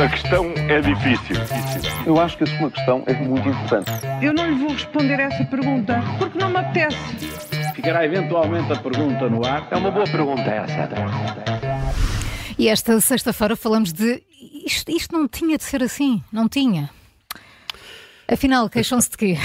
A questão é difícil. Eu acho que a sua questão é muito importante. Eu não lhe vou responder essa pergunta porque não me apetece. Ficará eventualmente a pergunta no ar. É uma boa pergunta essa. E esta sexta-feira falamos de. Isto, isto não tinha de ser assim, não tinha. Afinal, queixam-se de quê?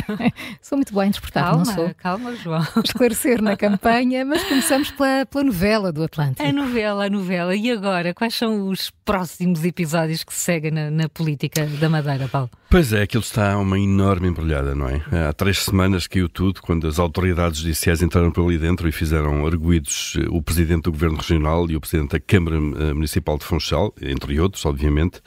sou muito bem interpretado, calma, não sou? Calma, João. Esclarecer na campanha, mas começamos pela, pela novela do Atlântico. A novela, a novela. E agora, quais são os próximos episódios que se seguem na, na política da Madeira, Paulo? Pois é, aquilo está uma enorme embrulhada, não é? Há três semanas caiu tudo, quando as autoridades judiciais entraram por ali dentro e fizeram arguídos eh, o Presidente do Governo Regional e o Presidente da Câmara eh, Municipal de Funchal, entre outros, obviamente.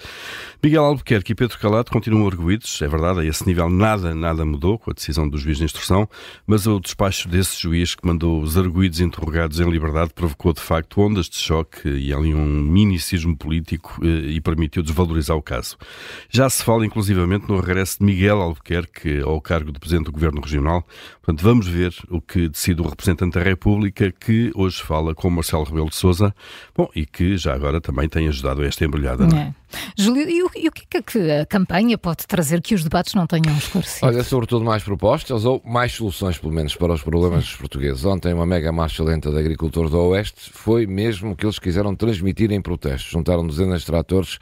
Miguel Albuquerque e Pedro Calado continuam arguídos, é verdade, a esse nível nada, nada mudou com a decisão do juiz de instrução, mas o despacho desse juiz que mandou os arguídos interrogados em liberdade provocou de facto ondas de choque e ali um minicismo político eh, e permitiu desvalorizar o caso. Já se fala inclusivamente no regresso de Miguel Albuquerque ao cargo de Presidente do Governo Regional. Portanto, vamos ver o que decide o representante da República, que hoje fala com Marcelo Rebelo de Sousa, bom, e que já agora também tem ajudado a esta embrulhada. É? Júlio, e o, e o, que é que a campanha pode trazer que os debates não tenham esclarecido? Olha, sobretudo mais propostas ou mais soluções, pelo menos, para os problemas Sim. dos portugueses. Ontem, uma mega marcha lenta de agricultores do Oeste foi mesmo o que eles quiseram transmitir em protestos. Juntaram dezenas de tratores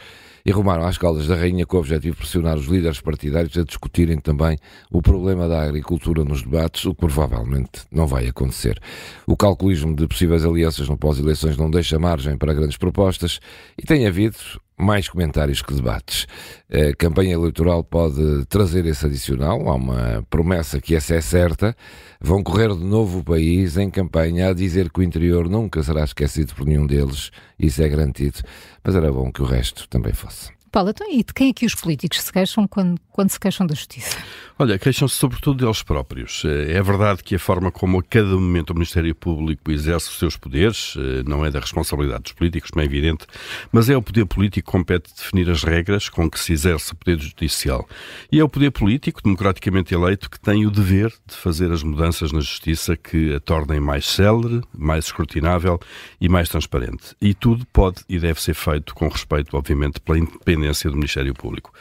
e rumaram às Caldas da Rainha com o objetivo de pressionar os líderes partidários a discutirem também o problema da agricultura nos debates, o que provavelmente não vai acontecer. O calculismo de possíveis alianças no pós-eleições não deixa margem para grandes propostas e tem havido mais comentários que debates. A campanha eleitoral pode trazer esse adicional. Há uma promessa que essa é certa. Vão correr de novo o país em campanha a dizer que o interior nunca será esquecido por nenhum deles. Isso é garantido. Mas era bom que o resto também fosse. Paulo, então, e de quem é que os políticos se queixam quando, quando se queixam da justiça? Olha, queixam-se sobretudo deles próprios. É verdade que a forma como a cada momento o Ministério Público exerce os seus poderes eh, não é da responsabilidade dos políticos, como é evidente, mas é o poder político que compete definir as regras com que se exerce o poder judicial. E é o poder político, democraticamente eleito, que tem o dever de fazer as mudanças na justiça que a tornem mais célere, mais escrutinável e mais transparente. E tudo pode e deve ser feito com respeito, obviamente, pela independência do Ministério Público.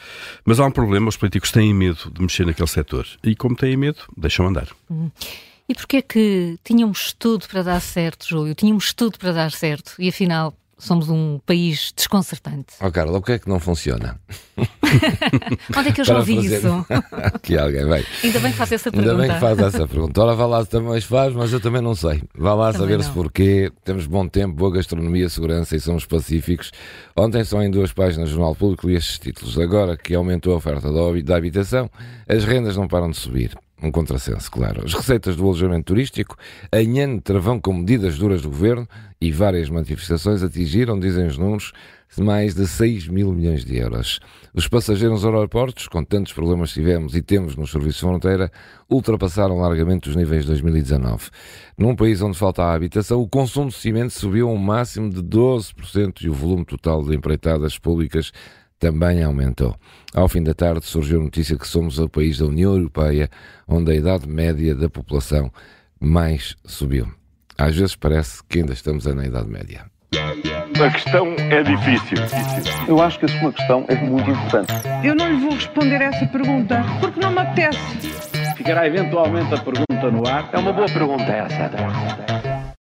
Mas há um problema, os políticos têm medo de mexer naquele setor. E como têm medo, deixam andar. Uhum. E porquê que tínhamos tudo para dar certo, Júlio? Tínhamos tudo para dar certo e afinal somos um país desconcertante. Oh, Carla, o que é que não funciona? Onde é que eu já ouvi fazer... isso? Aqui alguém vai. Ainda bem que faz essa pergunta. Ainda bem que faz essa pergunta. Ora, vá lá também faz, mas eu também não sei. Vá lá saber-se porquê. Temos bom tempo, boa gastronomia, segurança e somos pacíficos. Ontem só em duas páginas do Jornal Público li estes títulos. Agora que aumentou a oferta da habitação, as rendas não param de subir. Um contrassenso, claro. As receitas do alojamento turístico, em ano travão com medidas duras do governo e várias manifestações atingiram, dizem os números, mais de 6 mil milhões de euros. Os passageiros aeroportos, com tantos problemas tivemos e temos nos serviços de fronteira, ultrapassaram largamente os níveis de 2019. Num país onde falta a habitação, o consumo de cimento subiu a um máximo de 12% e o volume total de empreitadas públicas também aumentou. Ao fim da tarde surgiu a notícia que somos o país da União Europeia onde a idade média da população mais subiu. Às vezes parece que ainda estamos na Idade Média. A questão é difícil. Eu acho que a sua questão é muito importante. Eu não lhe vou responder essa pergunta porque não me apetece. Ficará eventualmente a pergunta no ar. É uma boa pergunta essa.